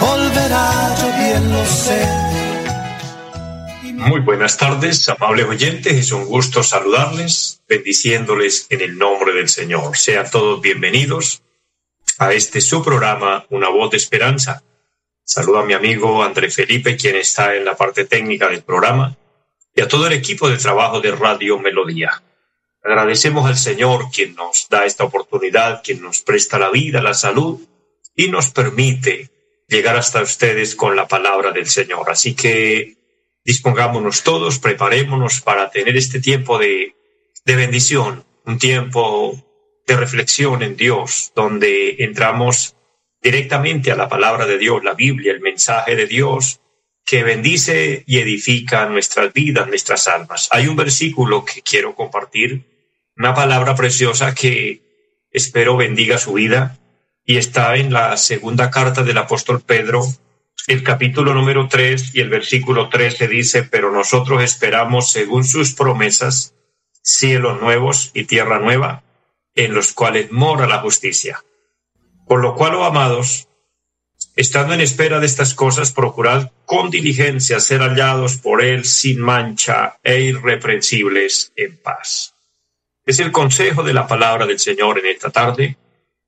volverá, yo bien lo sé muy buenas tardes, amables oyentes. Es un gusto saludarles, bendiciéndoles en el nombre del Señor. Sean todos bienvenidos a este su programa, Una voz de esperanza. Saludo a mi amigo André Felipe, quien está en la parte técnica del programa, y a todo el equipo de trabajo de Radio Melodía. Agradecemos al Señor quien nos da esta oportunidad, quien nos presta la vida, la salud y nos permite llegar hasta ustedes con la palabra del Señor. Así que dispongámonos todos, preparémonos para tener este tiempo de, bendición, un tiempo de reflexión en Dios, donde entramos directamente a la palabra de Dios, la Biblia, el mensaje de Dios, que bendice y edifica nuestras vidas, nuestras almas. Hay un versículo que quiero compartir, una palabra preciosa que espero bendiga su vida, y está en la segunda carta del apóstol Pedro, el capítulo número 3 y el versículo 13 dice, pero nosotros esperamos según sus promesas cielos nuevos y tierra nueva, en los cuales mora la justicia. Por lo cual, oh amados, estando en espera de estas cosas, procurad con diligencia ser hallados por Él sin mancha e irreprensibles en paz. Es el consejo de la palabra del Señor en esta tarde,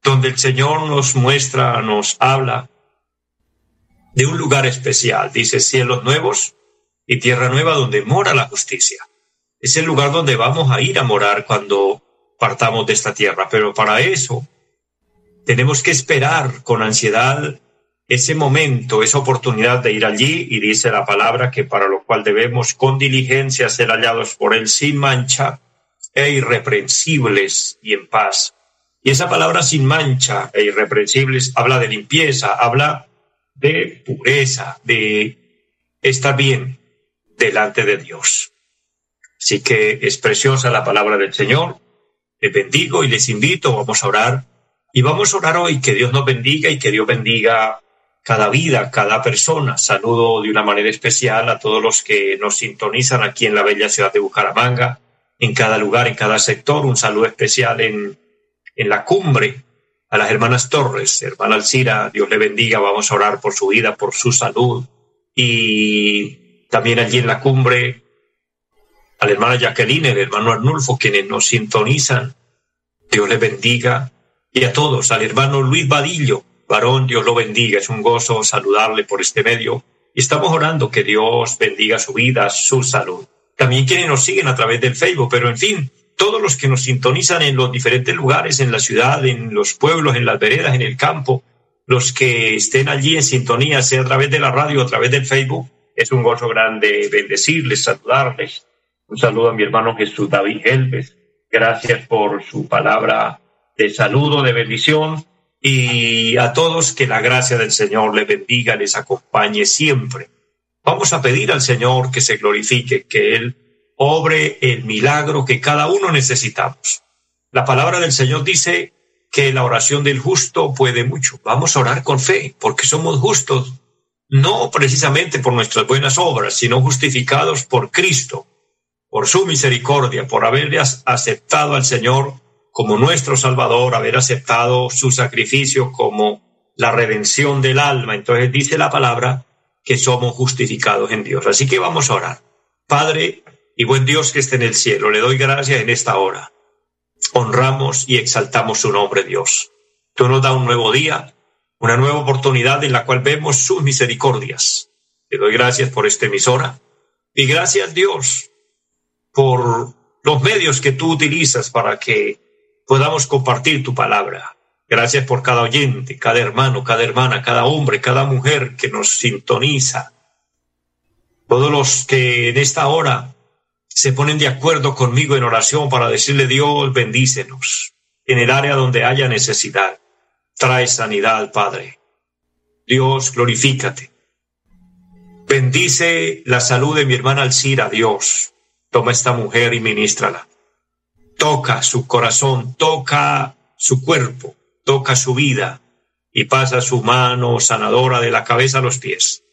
donde el Señor nos muestra, nos habla de un lugar especial. Dice cielos nuevos y tierra nueva donde mora la justicia. Es el lugar donde vamos a ir a morar cuando partamos de esta tierra. Pero para eso tenemos que esperar con ansiedad ese momento, esa oportunidad de ir allí y dice la palabra que para lo cual debemos con diligencia ser hallados por él sin mancha e irreprensibles y en paz. Y esa palabra sin mancha e irreprensibles habla de limpieza, habla de pureza, de estar bien delante de Dios. Así que es preciosa la palabra del Señor. Les bendigo y les invito, vamos a orar. Y vamos a orar hoy, que Dios nos bendiga y que Dios bendiga cada vida, cada persona. Saludo de una manera especial a todos los que nos sintonizan aquí en la bella ciudad de Bucaramanga, en cada lugar, en cada sector. Un saludo especial en, en la cumbre a las hermanas Torres, hermana Alcira, Dios le bendiga, vamos a orar por su vida, por su salud. Y también allí en la cumbre, a la hermana Jacqueline, el hermano Arnulfo, quienes nos sintonizan, Dios le bendiga. Y a todos, al hermano Luis Vadillo, varón, Dios lo bendiga, es un gozo saludarle por este medio. Y estamos orando que Dios bendiga su vida, su salud. También quienes nos siguen a través del Facebook, pero en fin, todos los que nos sintonizan en los diferentes lugares, en la ciudad, en los pueblos, en las veredas, en el campo, los que estén allí en sintonía, sea a través de la radio o a través del Facebook, es un gozo grande bendecirles, saludarles. Un saludo a mi hermano Jesús David Helves. Gracias por su palabra de saludo, de bendición. Y a todos que la gracia del Señor les bendiga, les acompañe siempre. Vamos a pedir al Señor que se glorifique, que Él obre el milagro que cada uno necesitamos. La palabra del Señor dice que la oración del justo puede mucho. Vamos a orar con fe, porque somos justos, no precisamente por nuestras buenas obras, sino justificados por Cristo, por su misericordia, por haber aceptado al Señor como nuestro Salvador, haber aceptado su sacrificio como la redención del alma. Entonces dice la palabra que somos justificados en Dios. Así que vamos a orar. Padre, y buen Dios que esté en el cielo, le doy gracias en esta hora. Honramos y exaltamos su nombre, Dios. Tú nos da un nuevo día, una nueva oportunidad en la cual vemos sus misericordias. Le doy gracias por esta emisora y gracias, Dios, por los medios que tú utilizas para que podamos compartir tu palabra. Gracias por cada oyente, cada hermano, cada hermana, cada hombre, cada mujer que nos sintoniza. Todos los que en esta hora se ponen de acuerdo conmigo en oración para decirle Dios, bendícenos en el área donde haya necesidad. Trae sanidad, Padre. Dios, glorifícate. Bendice la salud de mi hermana Alcira, Dios. Toma esta mujer y ministrala. Toca su corazón, toca su cuerpo, toca su vida y pasa su mano sanadora de la cabeza a los pies.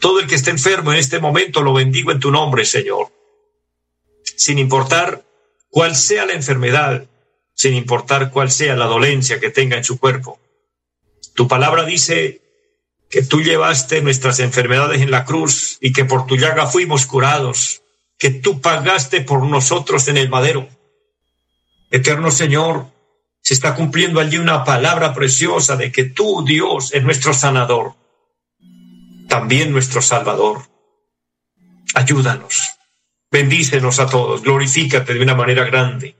Todo el que esté enfermo en este momento lo bendigo en tu nombre, Señor. Sin importar cuál sea la enfermedad, sin importar cuál sea la dolencia que tenga en su cuerpo. Tu palabra dice que tú llevaste nuestras enfermedades en la cruz y que por tu llaga fuimos curados, que tú pagaste por nosotros en el madero. Eterno Señor, se está cumpliendo allí una palabra preciosa de que tú, Dios, es nuestro sanador, también nuestro Salvador. Ayúdanos, bendícenos a todos, glorifícate de una manera grande.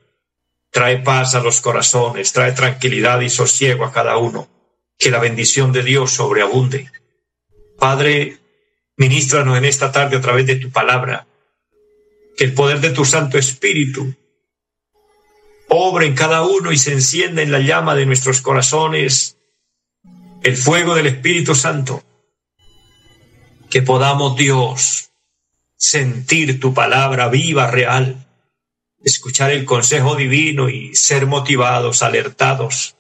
Trae paz a los corazones, trae tranquilidad y sosiego a cada uno que la bendición de Dios sobreabunde. Padre, ministranos en esta tarde a través de tu palabra, que el poder de tu Santo Espíritu obre en cada uno y se encienda en la llama de nuestros corazones el fuego del Espíritu Santo, que podamos, Dios, sentir tu palabra viva, real, escuchar el consejo divino y ser motivados, alertados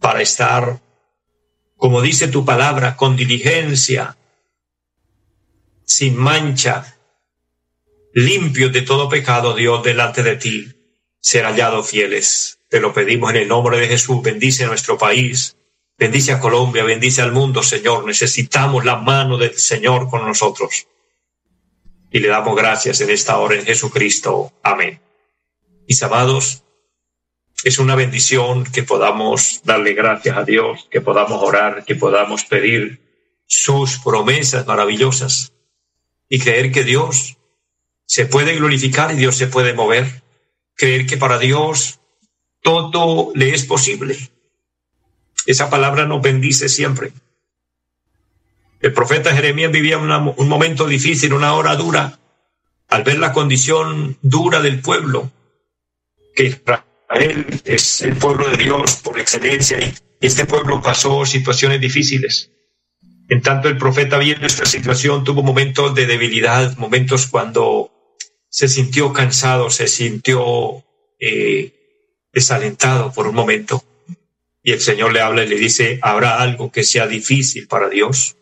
para estar como dice tu palabra, con diligencia, sin mancha, limpio de todo pecado, Dios, delante de ti, ser hallados fieles. Te lo pedimos en el nombre de Jesús. Bendice nuestro país, bendice a Colombia, bendice al mundo, Señor. Necesitamos la mano del Señor con nosotros. Y le damos gracias en esta hora en Jesucristo. Amén. Mis amados, es una bendición que podamos darle gracias a Dios, que podamos orar, que podamos pedir sus promesas maravillosas y creer que Dios se puede glorificar y Dios se puede mover. Creer que para Dios todo le es posible. Esa palabra nos bendice siempre. El profeta Jeremías vivía un momento difícil, una hora dura, al ver la condición dura del pueblo, que él es el pueblo de Dios por excelencia y este pueblo pasó situaciones difíciles. En tanto, el profeta viendo esta situación tuvo momentos de debilidad, momentos cuando se sintió cansado, se sintió eh, desalentado por un momento. Y el Señor le habla y le dice, ¿habrá algo que sea difícil para Dios?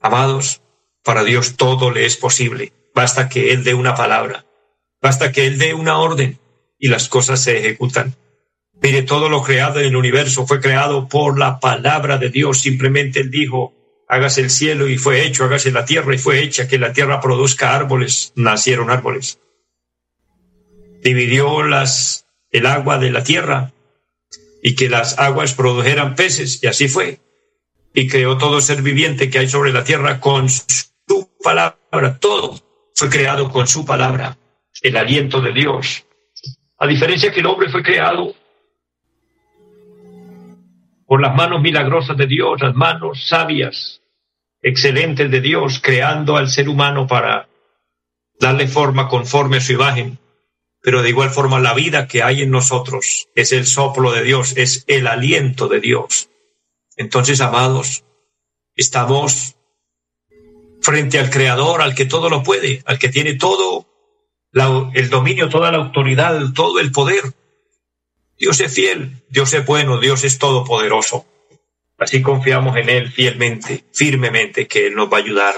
Amados, para Dios todo le es posible. Basta que Él dé una palabra, basta que Él dé una orden y las cosas se ejecutan. Mire, todo lo creado en el universo fue creado por la palabra de Dios. Simplemente Él dijo, hágase el cielo y fue hecho, hágase la tierra y fue hecha, que la tierra produzca árboles, nacieron árboles. Dividió las, el agua de la tierra y que las aguas produjeran peces, y así fue. Y creó todo ser viviente que hay sobre la tierra con su palabra. Todo fue creado con su palabra, el aliento de Dios, a diferencia que el hombre fue creado por las manos milagrosas de Dios, las manos sabias, excelentes de Dios, creando al ser humano para darle forma conforme a su imagen. Pero de igual forma la vida que hay en nosotros es el soplo de Dios, es el aliento de Dios. Entonces, amados, estamos frente al Creador, al que todo lo puede, al que tiene todo el dominio, toda la autoridad, todo el poder. Dios es fiel, Dios es bueno, Dios es todopoderoso. Así confiamos en Él fielmente, firmemente, que Él nos va a ayudar,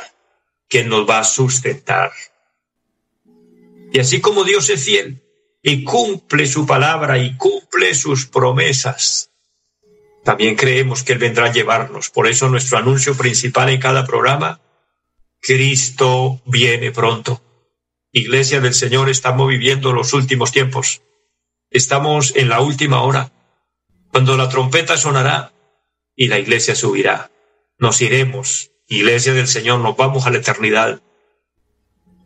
que Él nos va a sustentar. Y así como Dios es fiel y cumple su palabra y cumple sus promesas, también creemos que Él vendrá a llevarnos. Por eso nuestro anuncio principal en cada programa, Cristo viene pronto. Iglesia del Señor, estamos viviendo los últimos tiempos. Estamos en la última hora, cuando la trompeta sonará y la iglesia subirá. Nos iremos, Iglesia del Señor, nos vamos a la eternidad.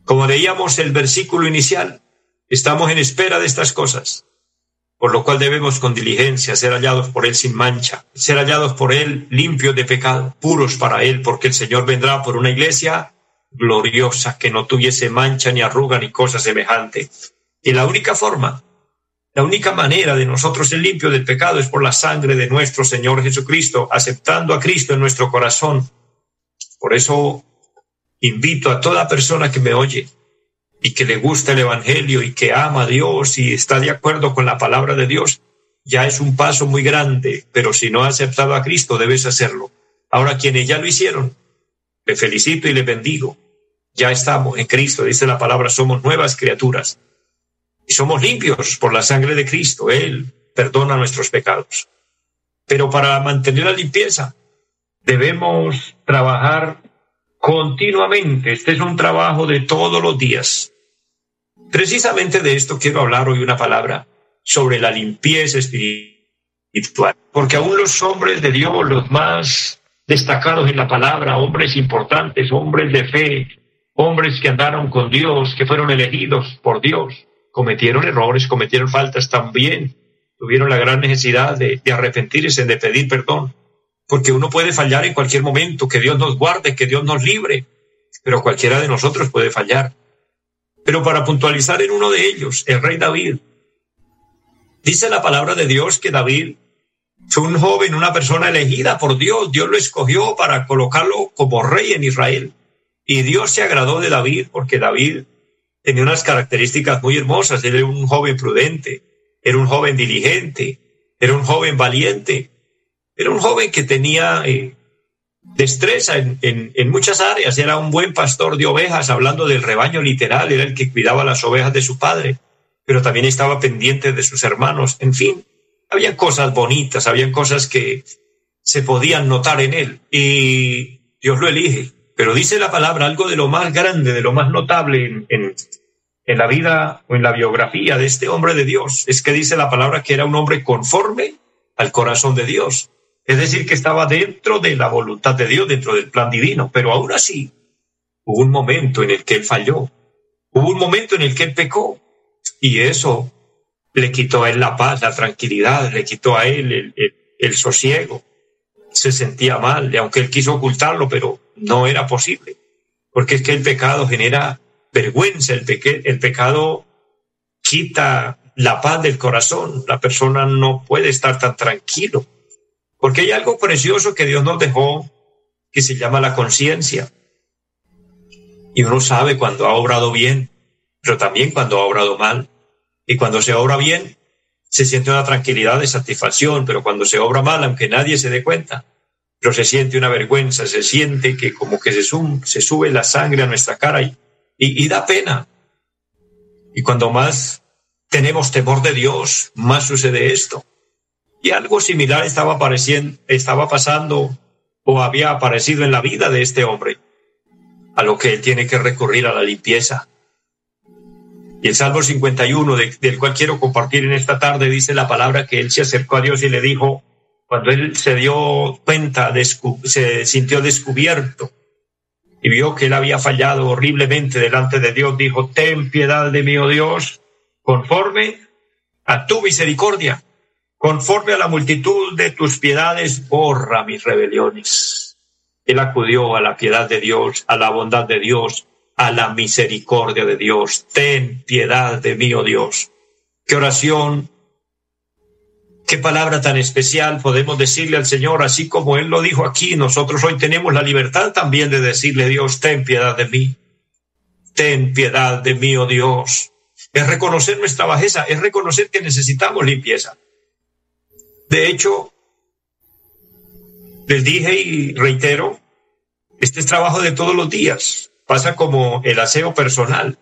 Como leíamos el versículo inicial, estamos en espera de estas cosas, por lo cual debemos con diligencia ser hallados por Él sin mancha, ser hallados por Él limpios de pecado, puros para Él, porque el Señor vendrá por una iglesia gloriosa, que no tuviese mancha ni arruga ni cosa semejante. Y la única forma, la única manera de nosotros ser limpios del pecado es por la sangre de nuestro Señor Jesucristo, aceptando a Cristo en nuestro corazón. Por eso invito a toda persona que me oye y que le gusta el Evangelio y que ama a Dios y está de acuerdo con la palabra de Dios, ya es un paso muy grande, pero si no ha aceptado a Cristo, debes hacerlo. Ahora, quienes ya lo hicieron, le felicito y le bendigo. Ya estamos en Cristo, dice la palabra, somos nuevas criaturas. Y somos limpios por la sangre de Cristo. Él perdona nuestros pecados. Pero para mantener la limpieza, debemos trabajar continuamente. Este es un trabajo de todos los días. Precisamente de esto quiero hablar hoy una palabra sobre la limpieza espiritual. Porque aún los hombres de Dios, los más destacados en la palabra, hombres importantes, hombres de fe, hombres que andaron con Dios, que fueron elegidos por Dios, cometieron errores, cometieron faltas también, tuvieron la gran necesidad de, de arrepentirse, de pedir perdón porque uno puede fallar en cualquier momento, que Dios nos guarde, que Dios nos libre, pero cualquiera de nosotros puede fallar. Pero para puntualizar en uno de ellos, el rey David, dice la palabra de Dios que David fue un joven, una persona elegida por Dios, Dios lo escogió para colocarlo como rey en Israel. Y Dios se agradó de David porque David tenía unas características muy hermosas, era un joven prudente, era un joven diligente, era un joven valiente, era un joven que tenía eh, destreza en, en, muchas áreas, era un buen pastor de ovejas, hablando del rebaño literal, era el que cuidaba las ovejas de su padre, pero también estaba pendiente de sus hermanos, en fin, había cosas bonitas, había cosas que se podían notar en él y Dios lo elige, pero dice la palabra algo de lo más grande, de lo más notable en, en, en la vida o en la biografía de este hombre de Dios, es que dice la palabra que era un hombre conforme al corazón de Dios. Es decir, que estaba dentro de la voluntad de Dios, dentro del plan divino, pero aún así hubo un momento en el que él falló, hubo un momento en el que él pecó. Y eso le quitó a él la paz, la tranquilidad, le quitó a él el, sosiego. Se sentía mal, aunque él quiso ocultarlo, pero no era posible, porque es que el pecado genera vergüenza, el, el pecado quita la paz del corazón, la persona no puede estar tan tranquilo porque hay algo precioso que Dios nos dejó que se llama la conciencia. Y uno sabe cuando ha obrado bien, pero también cuando ha obrado mal. Y cuando se obra bien, se siente una tranquilidad de satisfacción, pero cuando se obra mal, aunque nadie se dé cuenta, pero se siente una vergüenza, se siente que como que se, sube la sangre a nuestra cara y da pena. Y cuando más tenemos temor de Dios, más sucede esto. Y algo similar estaba, apareciendo, estaba pasando o había aparecido en la vida de este hombre, a lo que él tiene que recurrir a la limpieza. Y el Salmo 51, del cual quiero compartir en esta tarde, dice la palabra que él se acercó a Dios y le dijo, cuando él se dio cuenta, se sintió descubierto y vio que él había fallado horriblemente delante de Dios, dijo, ten piedad de mí, oh Dios, conforme a tu misericordia Conforme a la multitud de tus piedades, borra mis rebeliones. Él acudió a la piedad de Dios, a la bondad de Dios, a la misericordia de Dios. Ten piedad de mí, oh Dios. Qué oración, qué palabra tan especial podemos decirle al Señor, así como Él lo dijo aquí. Nosotros hoy tenemos la libertad también de decirle, Dios, ten piedad de mí. Ten piedad de mí, oh Dios. Es reconocer nuestra bajeza, es reconocer que necesitamos limpieza. De hecho, les dije y reitero, este es trabajo de todos los días. Pasa como el aseo personal.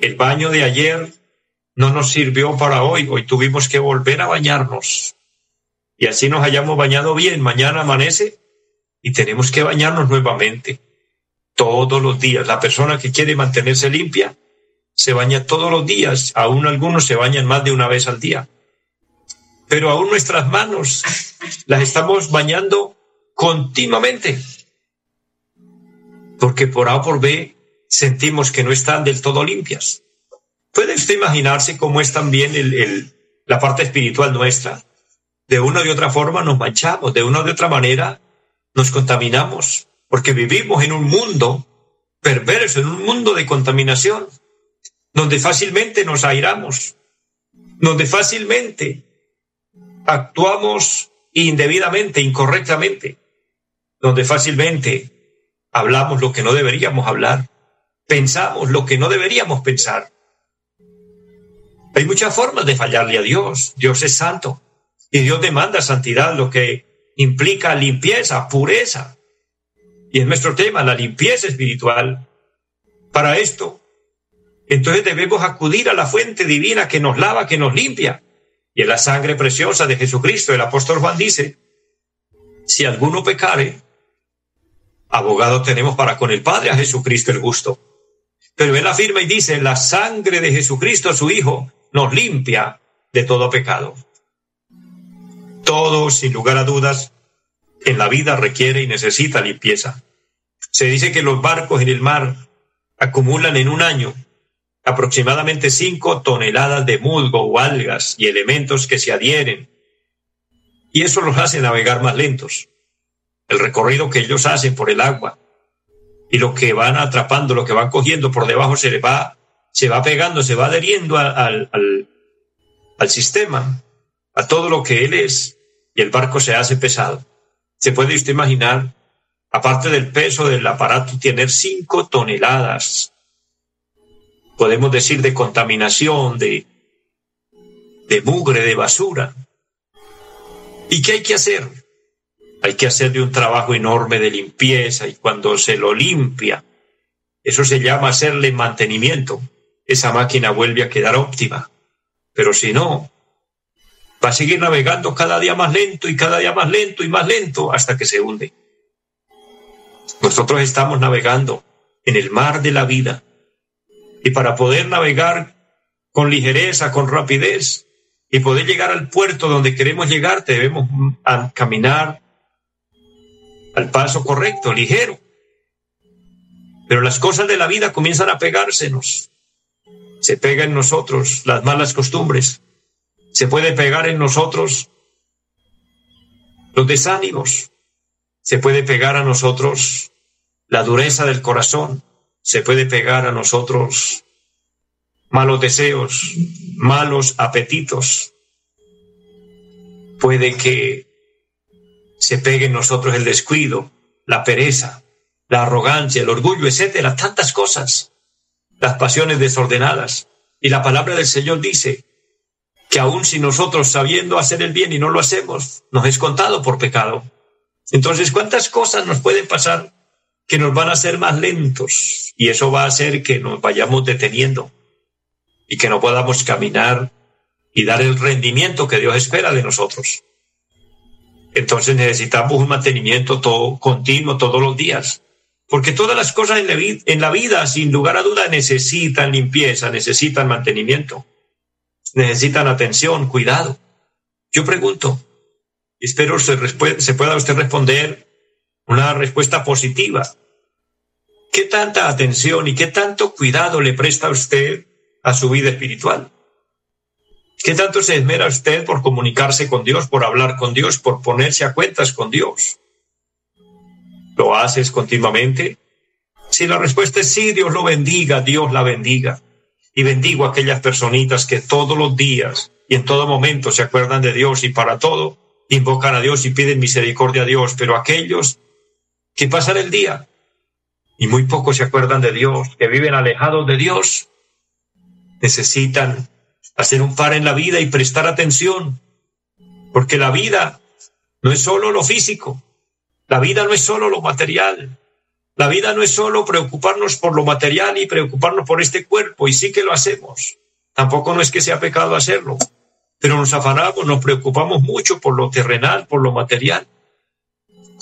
El baño de ayer no nos sirvió para hoy. Hoy tuvimos que volver a bañarnos. Y así nos hayamos bañado bien. Mañana amanece y tenemos que bañarnos nuevamente. Todos los días. La persona que quiere mantenerse limpia se baña todos los días. Aún algunos se bañan más de una vez al día pero aún nuestras manos las estamos bañando continuamente. Porque por A o por B sentimos que no están del todo limpias. ¿Puede usted imaginarse cómo es también el, la parte espiritual nuestra? De una u otra forma nos manchamos, de una u otra manera nos contaminamos, porque vivimos en un mundo perverso, en un mundo de contaminación, donde fácilmente nos airamos, donde fácilmente actuamos indebidamente, incorrectamente, donde fácilmente hablamos lo que no deberíamos hablar, pensamos lo que no deberíamos pensar. Hay muchas formas de fallarle a Dios. Dios es santo y Dios demanda santidad, lo que implica limpieza, pureza. Y es nuestro tema, la limpieza espiritual. Para esto, entonces debemos acudir a la fuente divina que nos lava, que nos limpia. Y en la sangre preciosa de Jesucristo, el apóstol Juan dice, si alguno pecare, abogado tenemos para con el Padre a Jesucristo el gusto. Pero él afirma y dice, la sangre de Jesucristo, su Hijo, nos limpia de todo pecado. Todo, sin lugar a dudas, en la vida requiere y necesita limpieza. Se dice que los barcos en el mar acumulan en un año aproximadamente cinco toneladas de musgo o algas y elementos que se adhieren. Y eso los hace navegar más lentos. El recorrido que ellos hacen por el agua y lo que van atrapando, lo que van cogiendo por debajo se les va se va pegando, se va adheriendo al, al, sistema, a todo lo que él es, y el barco se hace pesado. Se puede usted imaginar, aparte del peso del aparato, tener cinco toneladas, podemos decir, de contaminación, de, de mugre, de basura. ¿Y qué hay que hacer? Hay que hacerle un trabajo enorme de limpieza y cuando se lo limpia, eso se llama hacerle mantenimiento esa máquina vuelve a quedar óptima. Pero si no, va a seguir navegando cada día más lento y cada día más lento y más lento hasta que se hunde. Nosotros estamos navegando en el mar de la vida y para poder navegar con ligereza, con rapidez y poder llegar al puerto donde queremos llegar, debemos caminar al paso correcto, ligero. Pero las cosas de la vida comienzan a pegársenos. Se pega en nosotros las malas costumbres, se puede pegar en nosotros los desánimos, se puede pegar a nosotros la dureza del corazón, se puede pegar a nosotros malos deseos, malos apetitos. Puede que se pegue en nosotros el descuido, la pereza, la arrogancia, el orgullo, etcétera, tantas cosas las pasiones desordenadas. Y la palabra del Señor dice que aun si nosotros sabiendo hacer el bien y no lo hacemos, nos es contado por pecado. Entonces, ¿cuántas cosas nos pueden pasar que nos van a hacer más lentos? Y eso va a hacer que nos vayamos deteniendo y que no podamos caminar y dar el rendimiento que Dios espera de nosotros. Entonces necesitamos un mantenimiento todo, continuo todos los días. Porque todas las cosas en la, vida, sin lugar a duda, necesitan limpieza, necesitan mantenimiento, necesitan atención, cuidado. Yo pregunto, espero se, se pueda usted responder una respuesta positiva. ¿Qué tanta atención y qué tanto cuidado le presta usted a su vida espiritual? ¿Qué tanto se esmera usted por comunicarse con Dios, por hablar con Dios, por ponerse a cuentas con Dios? ¿Lo haces continuamente? Si la respuesta es sí, Dios lo bendiga, Dios la bendiga. Y bendigo a aquellas personitas que todos los días y en todo momento se acuerdan de Dios y para todo invocan a Dios y piden misericordia a Dios, pero aquellos que pasan el día y muy pocos se acuerdan de Dios, que viven alejados de Dios, necesitan hacer un par en la vida y prestar atención, porque la vida no es solo lo físico, la vida no es solo lo material. La vida no es solo preocuparnos por lo material y preocuparnos por este cuerpo, y sí que lo hacemos. Tampoco no es que sea pecado hacerlo, pero nos afanamos, nos preocupamos mucho por lo terrenal, por lo material,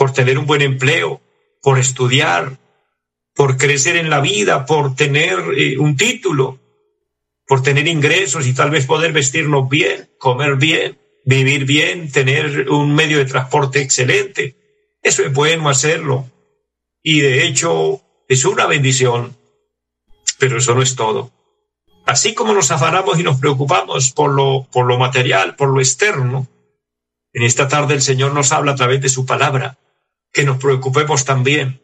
por tener un buen empleo, por estudiar, por crecer en la vida, por tener eh, un título, por tener ingresos y tal vez poder vestirnos bien, comer bien, vivir bien, tener un medio de transporte excelente eso es bueno hacerlo. Y de hecho es una bendición. Pero eso no es todo. Así como nos afanamos y nos preocupamos por lo, por lo material, por lo externo, en esta tarde el Señor nos habla a través de su palabra, que nos preocupemos también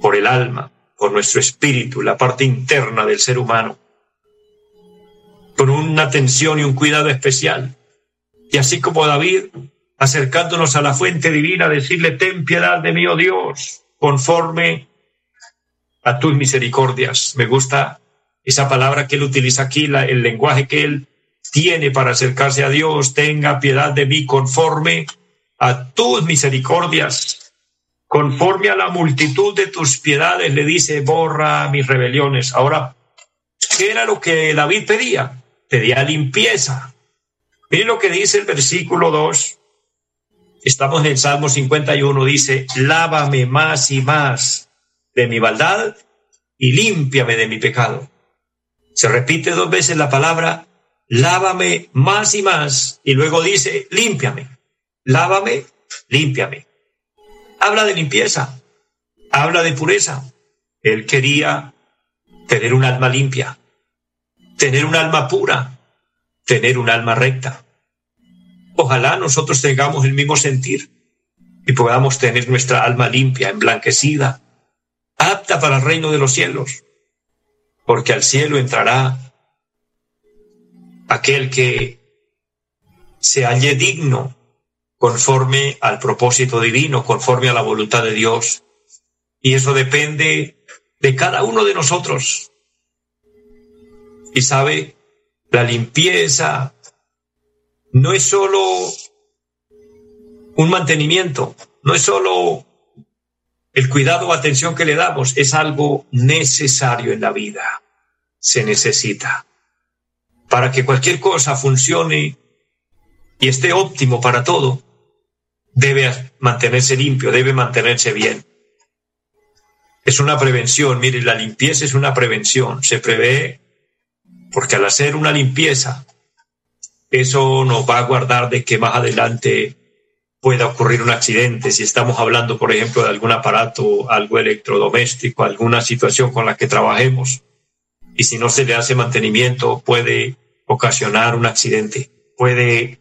por el alma, por nuestro espíritu, la parte interna del ser humano, con una atención y un cuidado especial. Y así como David acercándonos a la fuente divina, decirle, ten piedad de mí, oh Dios, conforme a tus misericordias. Me gusta esa palabra que él utiliza aquí, el lenguaje que él tiene para acercarse a Dios. Tenga piedad de mí conforme a tus misericordias. Conforme a la multitud de tus piedades, le dice, borra mis rebeliones. Ahora, ¿qué era lo que David pedía? Pedía limpieza. Miren lo que dice el versículo 2. Estamos en el Salmo 51, dice, lávame más y más de mi maldad y límpiame de mi pecado. Se repite dos veces la palabra, lávame más y más, y luego dice, límpiame, lávame, límpiame. Habla de limpieza, habla de pureza. Él quería tener un alma limpia, tener un alma pura, tener un alma recta. Ojalá nosotros tengamos el mismo sentir y podamos tener nuestra alma limpia, emblanquecida, apta para el reino de los cielos, porque al cielo entrará aquel que se halle digno conforme al propósito divino, conforme a la voluntad de Dios. Y eso depende de cada uno de nosotros. Y sabe, la limpieza no es solo un mantenimiento, no es solo el cuidado o atención que le damos, es algo necesario en la vida. Se necesita. Para que cualquier cosa funcione y esté óptimo para todo, debe mantenerse limpio, debe mantenerse bien. Es una prevención, mire, la limpieza es una prevención, se prevé porque al hacer una limpieza, eso nos va a guardar de que más adelante pueda ocurrir un accidente. Si estamos hablando, por ejemplo, de algún aparato, algo electrodoméstico, alguna situación con la que trabajemos, y si no se le hace mantenimiento, puede ocasionar un accidente, puede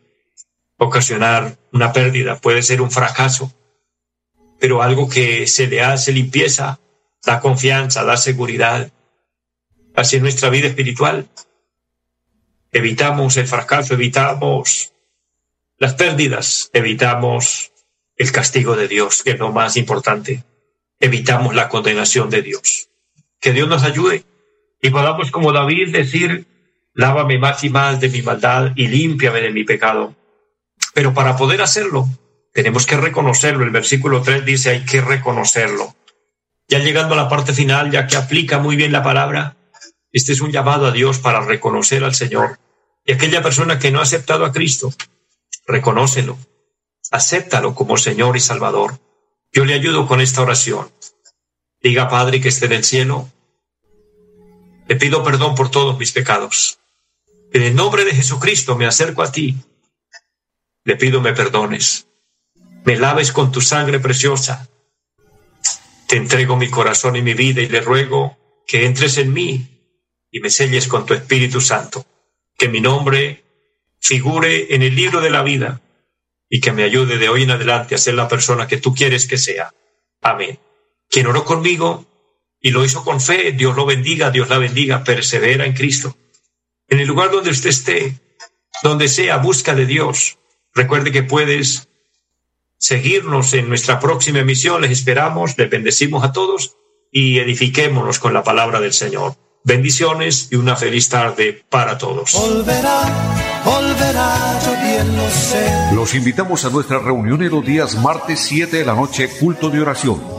ocasionar una pérdida, puede ser un fracaso. Pero algo que se le hace limpieza, da confianza, da seguridad, hacia nuestra vida espiritual. Evitamos el fracaso, evitamos las pérdidas, evitamos el castigo de Dios, que es lo más importante. Evitamos la condenación de Dios. Que Dios nos ayude y podamos, como David, decir, lávame más y más de mi maldad y límpiame de mi pecado. Pero para poder hacerlo, tenemos que reconocerlo. El versículo 3 dice, hay que reconocerlo. Ya llegando a la parte final, ya que aplica muy bien la palabra, este es un llamado a Dios para reconocer al Señor. Y aquella persona que no ha aceptado a Cristo, reconócelo, acéptalo como Señor y Salvador. Yo le ayudo con esta oración. Diga, Padre que esté en el cielo, le pido perdón por todos mis pecados. En el nombre de Jesucristo me acerco a ti. Le pido me perdones. Me laves con tu sangre preciosa. Te entrego mi corazón y mi vida y le ruego que entres en mí y me selles con tu Espíritu Santo, que mi nombre figure en el libro de la vida y que me ayude de hoy en adelante a ser la persona que tú quieres que sea. Amén. Quien oró conmigo y lo hizo con fe, Dios lo bendiga, Dios la bendiga, persevera en Cristo. En el lugar donde usted esté, donde sea, busca de Dios. Recuerde que puedes seguirnos en nuestra próxima emisión. Les esperamos, les bendecimos a todos y edifiquémonos con la palabra del Señor. Bendiciones y una feliz tarde para todos. Los invitamos a nuestra reunión en los días martes 7 de la noche, culto de oración